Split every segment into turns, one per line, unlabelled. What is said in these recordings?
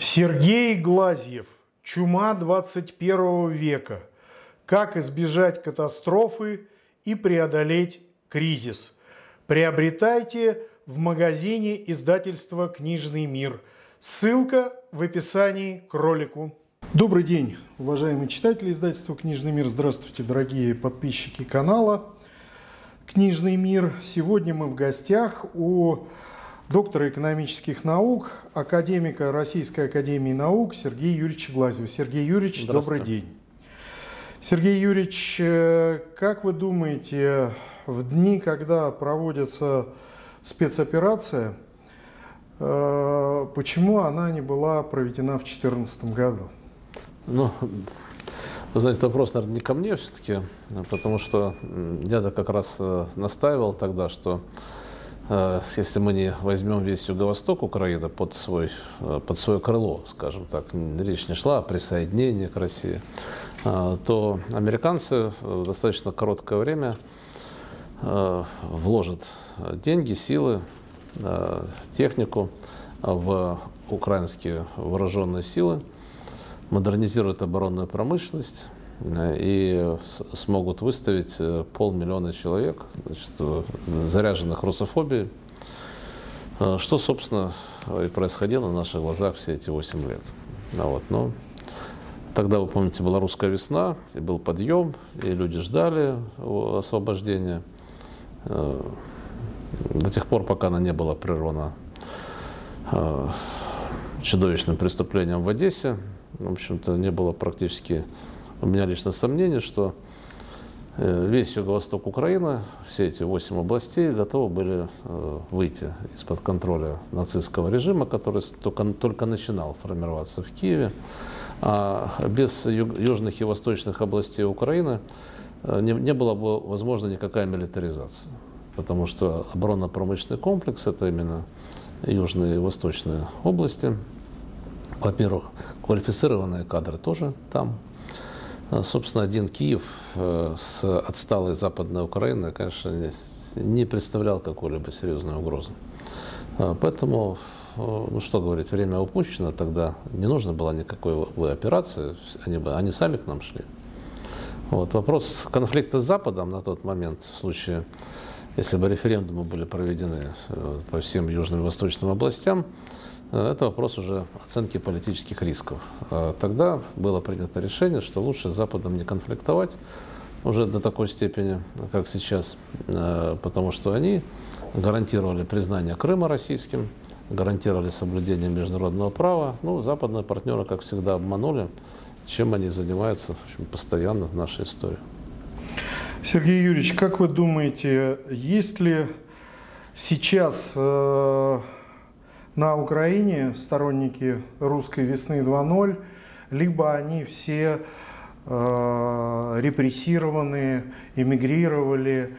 Сергей Глазьев. Чума 21 века. Как избежать катастрофы и преодолеть кризис. Приобретайте в магазине издательства «Книжный мир». Ссылка в описании к ролику. Добрый день, уважаемые читатели издательства «Книжный мир». Здравствуйте, дорогие подписчики канала «Книжный мир». Сегодня мы в гостях у доктора экономических наук, академика Российской академии наук Сергея Юрьевича Глазева. Сергей Юрьевич, добрый день. Сергей Юрьевич, э, как вы думаете, в дни, когда проводится спецоперация, э, почему она не была проведена в 2014 году?
Ну, вы знаете, вопрос, наверное, не ко мне все-таки, потому что я-то как раз э, настаивал тогда, что если мы не возьмем весь юго-восток Украины под, свой, э, под свое крыло, скажем так, речь не шла о присоединении к России, э, то американцы в достаточно короткое время вложат деньги, силы, технику в украинские вооруженные силы, модернизируют оборонную промышленность, и смогут выставить э, полмиллиона человек, значит, заряженных русофобией, э, что, собственно, и происходило на наших глазах все эти 8 лет. А вот, но тогда, вы помните, была русская весна, и был подъем, и люди ждали освобождения э, до тех пор, пока она не была прервана чудовищным преступлением в Одессе. В общем-то, не было практически у меня лично сомнение, что э, весь юго-восток Украины, все эти восемь областей готовы были э, выйти из-под контроля нацистского режима, который только, только начинал формироваться в Киеве. А без южных и восточных областей Украины э, не, не было бы возможна никакая милитаризация. Потому что оборонно-промышленный комплекс – это именно южные и восточные области. Во-первых, квалифицированные кадры тоже там собственно, один Киев э, с отсталой Западной Украины, конечно, не представлял какой-либо серьезной угрозы. А, поэтому, э, ну что говорить, время упущено, тогда не нужно было никакой операции, они, бы, они сами к нам шли. Вот. Вопрос конфликта с Западом на тот момент, в случае, если бы референдумы были проведены э, по всем южным и восточным областям, Э, это вопрос уже оценки политических рисков. Э, тогда было принято решение, что лучше с Западом не конфликтовать уже до такой степени, как сейчас, э, потому что они гарантировали признание Крыма российским, гарантировали соблюдение международного права. Ну, западные партнеры, как всегда, обманули, чем они занимаются общем, постоянно в нашей истории.
Сергей Юрьевич, как вы думаете, есть ли сейчас э, на Украине сторонники русской весны 2.0, либо они все э, репрессированы, эмигрировали.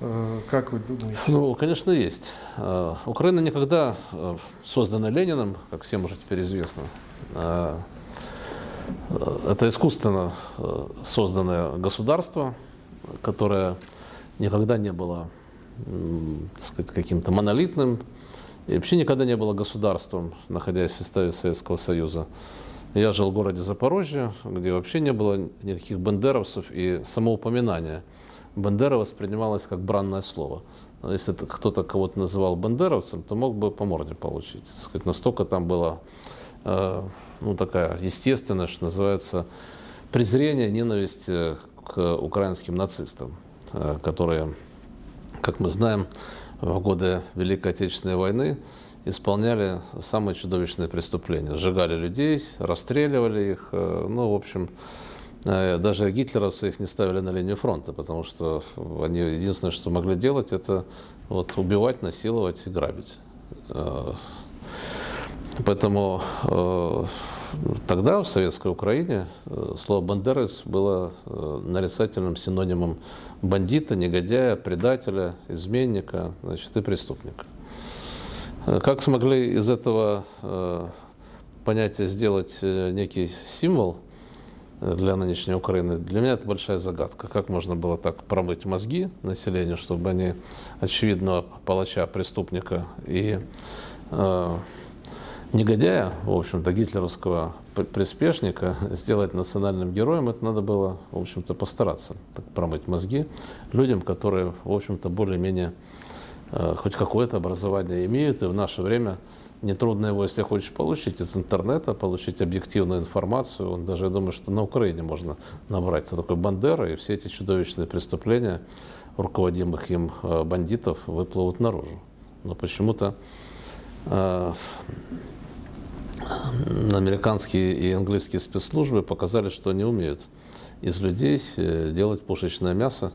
Э, как вы думаете?
Ну, конечно, есть. Э, Украина никогда э, создана Лениным, как всем уже теперь известно. Это искусственно созданное государство, которое никогда не было сказать, каким-то монолитным, и вообще никогда не было государством, находясь в составе Советского Союза. Я жил в городе Запорожье, где вообще не было никаких бандеровцев, и самоупоминание Бандера воспринималось как бранное слово. Если кто-то кого-то называл бандеровцем, то мог бы по морде получить. Сказать, настолько там было э, ну, такая естественная, что называется, презрение, ненависть э, к украинским нацистам, э, которые, как мы знаем, в годы Великой Отечественной войны исполняли самые чудовищные преступления. Сжигали людей, расстреливали их. Э, ну, в общем, э, даже гитлеровцы их не ставили на линию фронта, потому что они единственное, что могли делать, это вот убивать, насиловать и грабить. Поэтому Тогда в советской Украине э, слово «бандерец» было э, нарицательным синонимом бандита, негодяя, предателя, изменника значит, и преступника. Э, как смогли из этого понятия сделать некий символ для нынешней Украины, для меня это большая загадка. Как можно было так промыть мозги населению, чтобы они очевидного палача, преступника и негодяя, в общем-то, гитлеровского приспешника сделать национальным героем, это надо было, в общем-то, постараться, так промыть мозги людям, которые, в общем-то, более-менее э, хоть какое-то образование имеют, и в наше время нетрудно его, если хочешь получить из интернета, получить объективную информацию. Он даже, я думаю, что на Украине можно набрать такой Бандера, и все эти чудовищные преступления руководимых им э, бандитов выплывут наружу. Но почему-то э, американские и английские спецслужбы показали, что они умеют из людей э, делать пушечное мясо,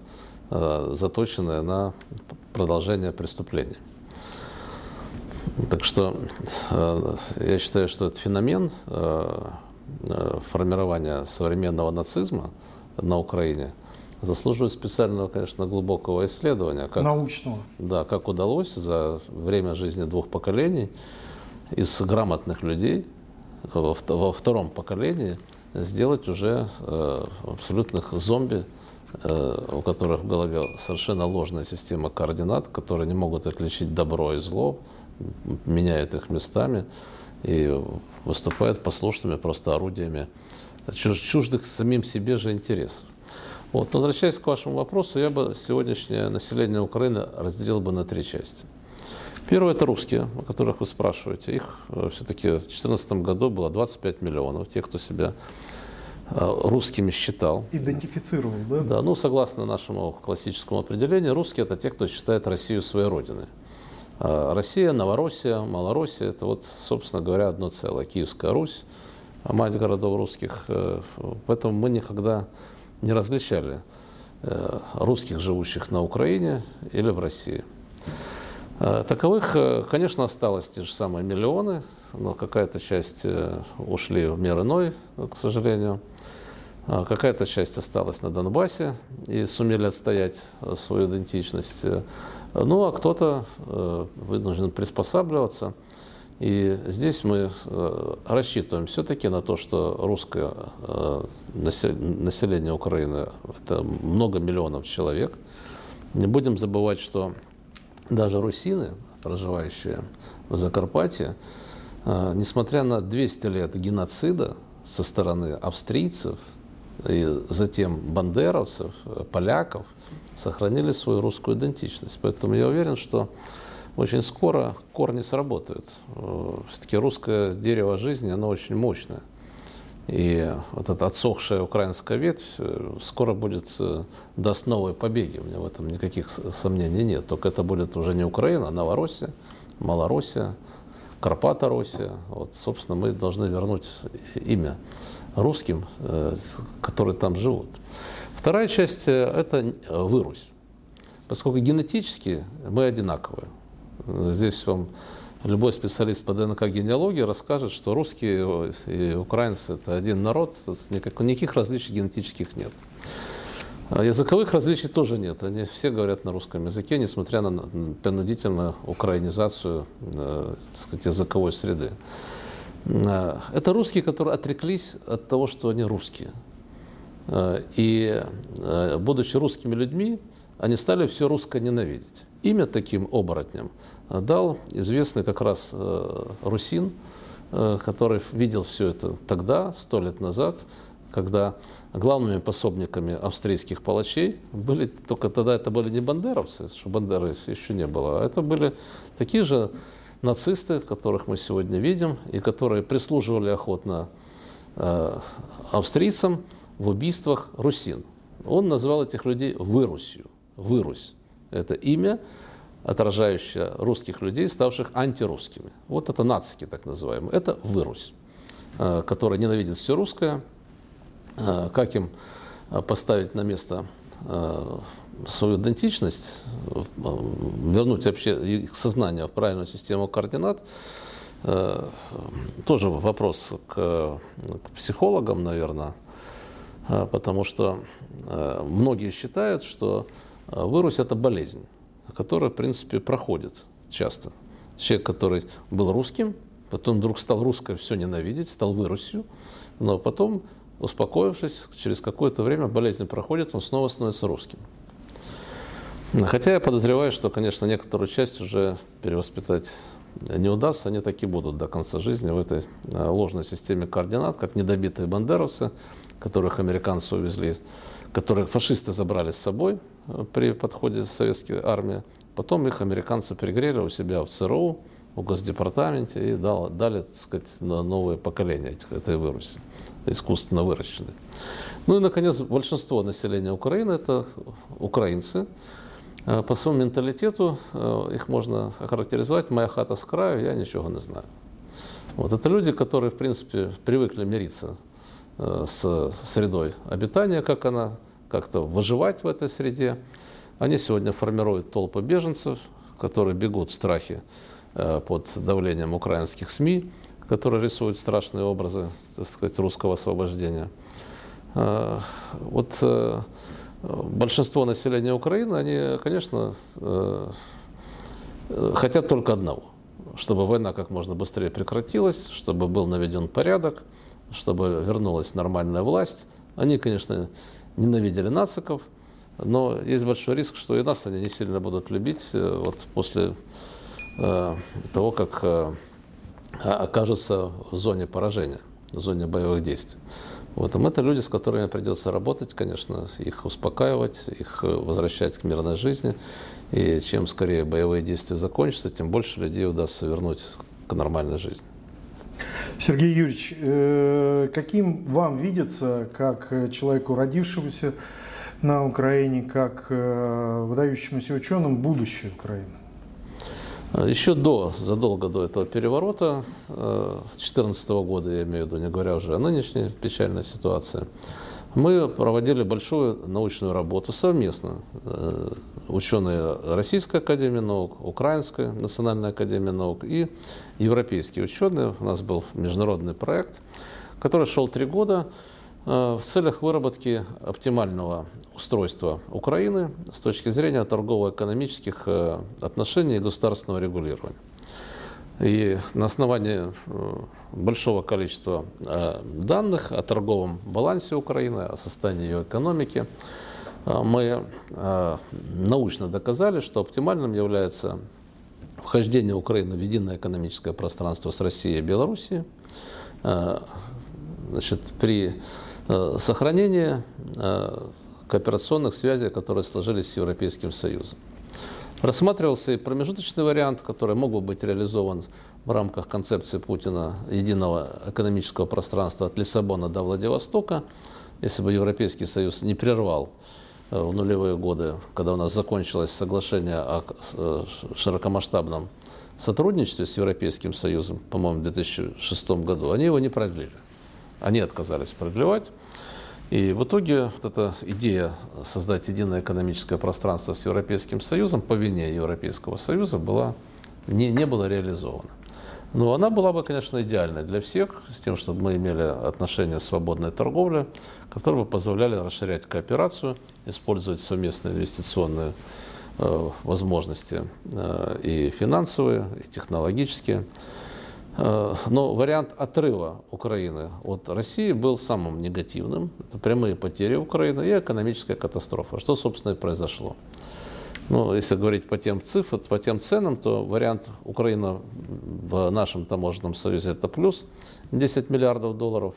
э, заточенное на продолжение преступления. Так что э, я считаю, что этот феномен формирования современного нацизма на Украине заслуживает специального, конечно, глубокого исследования.
Как, Научного.
Да, как удалось за время жизни двух поколений из грамотных людей во, втором поколении сделать уже э, абсолютных зомби, э, у которых в голове совершенно ложная система координат, которые не могут отличить добро и зло, меняют их местами и выступают послушными просто орудиями чуждых самим себе же интересов. Вот. Возвращаясь к вашему вопросу, я бы сегодняшнее население Украины разделил бы на три части. Первое – это русские, о которых вы спрашиваете. Их э, все-таки в 2014 году было 25 миллионов, тех, кто себя э, русскими считал.
Идентифицировал, да?
Да, ну, согласно нашему классическому определению, русские – это те, кто считает Россию своей родиной. А Россия, Новороссия, Малороссия – это вот, собственно говоря, одно целое. Киевская Русь, мать городов русских. Э, поэтому мы никогда не различали русских, живущих на Украине или в России. Э, таковых, э, конечно, осталось те же самые миллионы, но какая-то часть э, ушли в мир иной, к сожалению. Какая-то часть осталась на Донбассе и сумели отстоять свою идентичность. Ну, а кто-то вынужден приспосабливаться. И здесь мы рассчитываем все-таки на то, что русское население Украины – это много миллионов человек. Не будем забывать, что даже русины, проживающие в Закарпатье, э, несмотря на 200 лет геноцида со стороны австрийцев и затем бандеровцев, э, поляков, сохранили свою русскую идентичность. Поэтому я уверен, что очень скоро корни сработают. Э, Все-таки русское дерево жизни, оно очень мощное. И вот эта отсохшая украинская ветвь э, скоро будет, э, даст новые побеги. У меня в этом никаких сомнений нет. Только это будет уже не Украина, а Новороссия, Малороссия, Карпата-Россия. Вот, собственно, мы должны вернуть имя русским, э, которые там живут. Вторая часть – это Вырусь. Поскольку генетически мы одинаковые. Здесь вам любой специалист по ДНК-генеалогии расскажет, что русские и украинцы – это один народ, никаких, никаких различий генетических нет. А языковых различий тоже нет. Они все говорят на русском языке, несмотря на принудительную украинизацию э, сказать, языковой среды. Э, это русские, которые отреклись от того, что они русские. Э, и, будучи русскими людьми, они стали все русское ненавидеть. Имя таким оборотням – дал известный как раз э, Русин, э, который видел все это тогда, сто лет назад, когда главными пособниками австрийских палачей были, только тогда это были не бандеровцы, что бандеры еще не было, а это были такие же нацисты, которых мы сегодня видим, и которые прислуживали охотно э, австрийцам в убийствах русин. Он назвал этих людей Вырусью. Вырусь. Это имя, отражающая русских людей, ставших антирусскими. Вот это нацики, так называемые. Это вырусь, э, которая ненавидит все русское. Э, как им э, поставить на место свою идентичность, вернуть вообще их сознание в правильную систему координат, тоже вопрос к, к психологам, наверное, потому что многие считают, что вырусь – это болезнь которая, в принципе, проходит часто. Человек, который был русским, потом вдруг стал русское все ненавидеть, стал вырусью, но потом, успокоившись, через какое-то время болезнь проходит, он снова становится русским. Хотя я подозреваю, что, конечно, некоторую часть уже перевоспитать не удастся, они таки будут до конца жизни в этой ложной системе координат, как недобитые бандеровцы, которых американцы увезли, которых фашисты забрали с собой при подходе советской армии. Потом их американцы пригрели у себя в ЦРУ, в Госдепартаменте и дал, дали, так сказать, новое поколение этих, этой выруси, искусственно выращенной. Ну и, наконец, большинство населения Украины – это украинцы. Э, по своему менталитету э, их можно охарактеризовать «моя хата с краю, я ничего не знаю». Вот это люди, которые, в принципе, привыкли мириться э, с средой обитания, как она, как-то выживать в этой среде. Они сегодня формируют толпы беженцев, которые бегут в страхе под давлением украинских СМИ, которые рисуют страшные образы, так сказать, русского освобождения. Вот большинство населения Украины, они, конечно, э, хотят только одного, чтобы война как можно быстрее прекратилась, чтобы был наведен порядок, чтобы вернулась нормальная власть. Они, конечно, ненавидели нациков, но есть большой риск, что и нас они не сильно будут любить э, вот после э, того, как окажутся в зоне поражения, в зоне боевых действий. Вот, это люди, с которыми придется работать, конечно, их успокаивать, их э, возвращать к мирной жизни. И чем скорее боевые действия закончатся, тем больше людей удастся вернуть к нормальной жизни.
Сергей Юрьевич, э, каким вам видится, как человеку, родившемуся на Украине, как э, выдающемуся ученым, будущее Украины?
Еще до, задолго до этого переворота, 2014 э, года, я имею в виду, не говоря уже о нынешней печальной ситуации, мы проводили большую научную работу совместно. Э, ученые Российской Академии Наук, Украинской Национальной Академии Наук и европейские ученые. У нас был международный проект, который шел три года. Э, в целях выработки оптимального устройства Украины с точки зрения торгово-экономических э, отношений и государственного регулирования. И на основании э, большого количества данных о торговом балансе Украины, о состоянии ее экономики, мы научно доказали, что оптимальным является вхождение Украины в единое экономическое пространство с Россией и Белоруссией. Значит, при Э, сохранение э, кооперационных связей, которые сложились с Европейским Союзом. Рассматривался и промежуточный вариант, который мог бы быть реализован в рамках концепции Путина единого экономического пространства от Лиссабона до Владивостока, если бы Европейский Союз не прервал э, в нулевые годы, когда у нас закончилось соглашение о широкомасштабном сотрудничестве с Европейским Союзом, по-моему, в 2006 году, они его не продлили. Они отказались продлевать. И в итоге вот эта идея создать единое экономическое пространство с Европейским Союзом по вине Европейского Союза была, не, не была реализована. Но она была бы, конечно, идеальной для всех, с тем, чтобы мы имели отношения свободной торговлей, которые бы позволяли расширять кооперацию, использовать совместные инвестиционные э, возможности э, и финансовые, и технологические. Э, но вариант отрыва Украины от России был самым негативным. Это прямые потери Украины и экономическая катастрофа. Что, собственно, и произошло. Ну, если говорить по тем цифрам, по тем ценам, то вариант Украина в нашем таможенном союзе это плюс 10 миллиардов долларов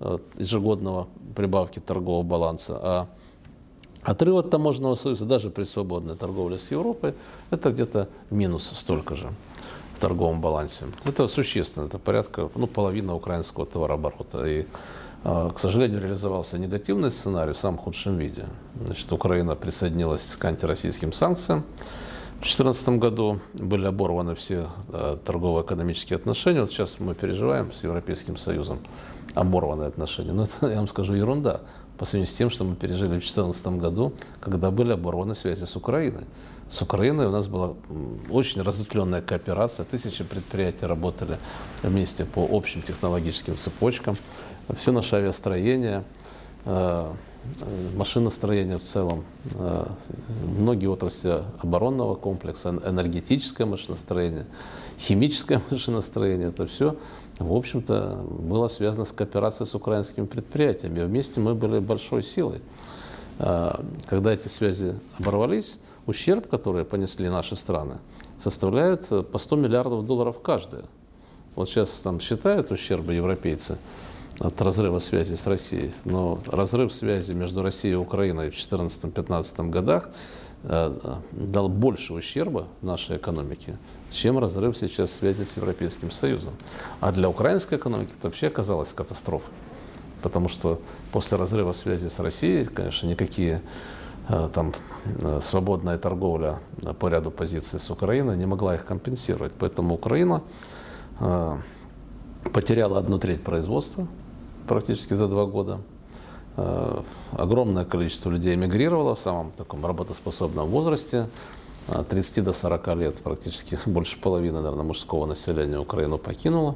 э, ежегодного прибавки торгового баланса, а отрыв от таможенного союза даже при свободной торговле с Европой это где-то минус столько же в торговом балансе. Это существенно, это порядка ну, половина украинского товарооборота. И, а, к сожалению, реализовался негативный сценарий в самом худшем виде. Значит, Украина присоединилась к антироссийским санкциям. В 2014 году были оборваны все э, торгово-экономические отношения. Вот сейчас мы переживаем с Европейским Союзом оборванные отношения. Но это, я вам скажу, ерунда по сравнению с тем, что мы пережили в 2014 году, когда были оборваны связи с Украиной. С Украиной у нас была очень разветвленная кооперация. Тысячи предприятий работали вместе по общим технологическим цепочкам. Все наше авиастроение, э, машиностроение в целом, э, многие отрасли оборонного комплекса, энергетическое машиностроение, химическое машиностроение, это все, в общем-то, было связано с кооперацией с украинскими предприятиями. Вместе мы были большой силой. когда эти связи оборвались, ущерб, который понесли наши страны, составляет по 100 миллиардов долларов каждая. Вот сейчас там считают ущербы европейцы от разрыва связи с Россией, но разрыв связи между Россией и Украиной в 2014-2015 годах э, дал больше ущерба нашей экономике, чем разрыв сейчас связи с Европейским Союзом. А для украинской экономики это вообще оказалась катастрофой. Потому что после разрыва связи с Россией, конечно, никакие э, там э, свободная торговля по ряду позиций с Украиной не могла их компенсировать. Поэтому Украина потеряла одну треть производства практически за два года. А, огромное количество людей эмигрировало в самом таком работоспособном возрасте. От 30 до 40 лет практически больше половины, наверное, мужского населения Украину покинуло,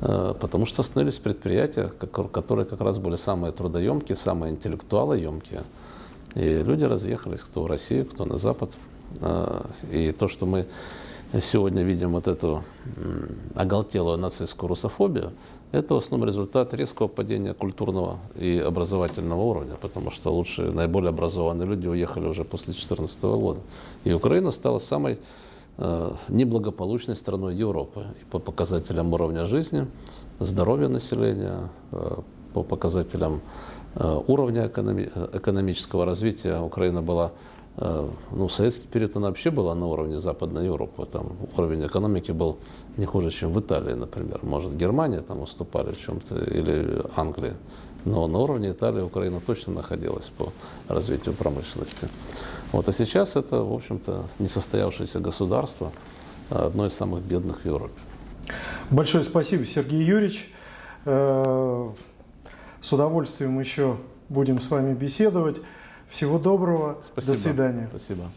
а, потому что остановились предприятия, которые как раз были самые трудоемкие, самые интеллектуалоемкие. И люди разъехались, кто в Россию, кто на Запад. И то, что мы сегодня видим вот эту оголтелую нацистскую русофобию, это в основном результат резкого падения культурного и образовательного уровня, потому что лучшие, наиболее образованные люди уехали уже после 2014 года. И Украина стала самой э, неблагополучной страной Европы и по показателям уровня жизни, здоровья населения, э, по показателям э, уровня экономи- экономического развития. Украина была ну, в советский период она вообще была на уровне Западной Европы. Там уровень экономики был не хуже, чем в Италии, например. Может, Германия там уступали в чем-то, или Англия. Но на уровне Италии Украина точно находилась по развитию промышленности. Вот, а сейчас это, в общем-то, несостоявшееся государство, а одно из самых бедных в Европе.
Большое спасибо, Сергей Юрьевич. Э, с удовольствием еще будем с вами беседовать. Всего доброго.
Спасибо.
До свидания.
Спасибо.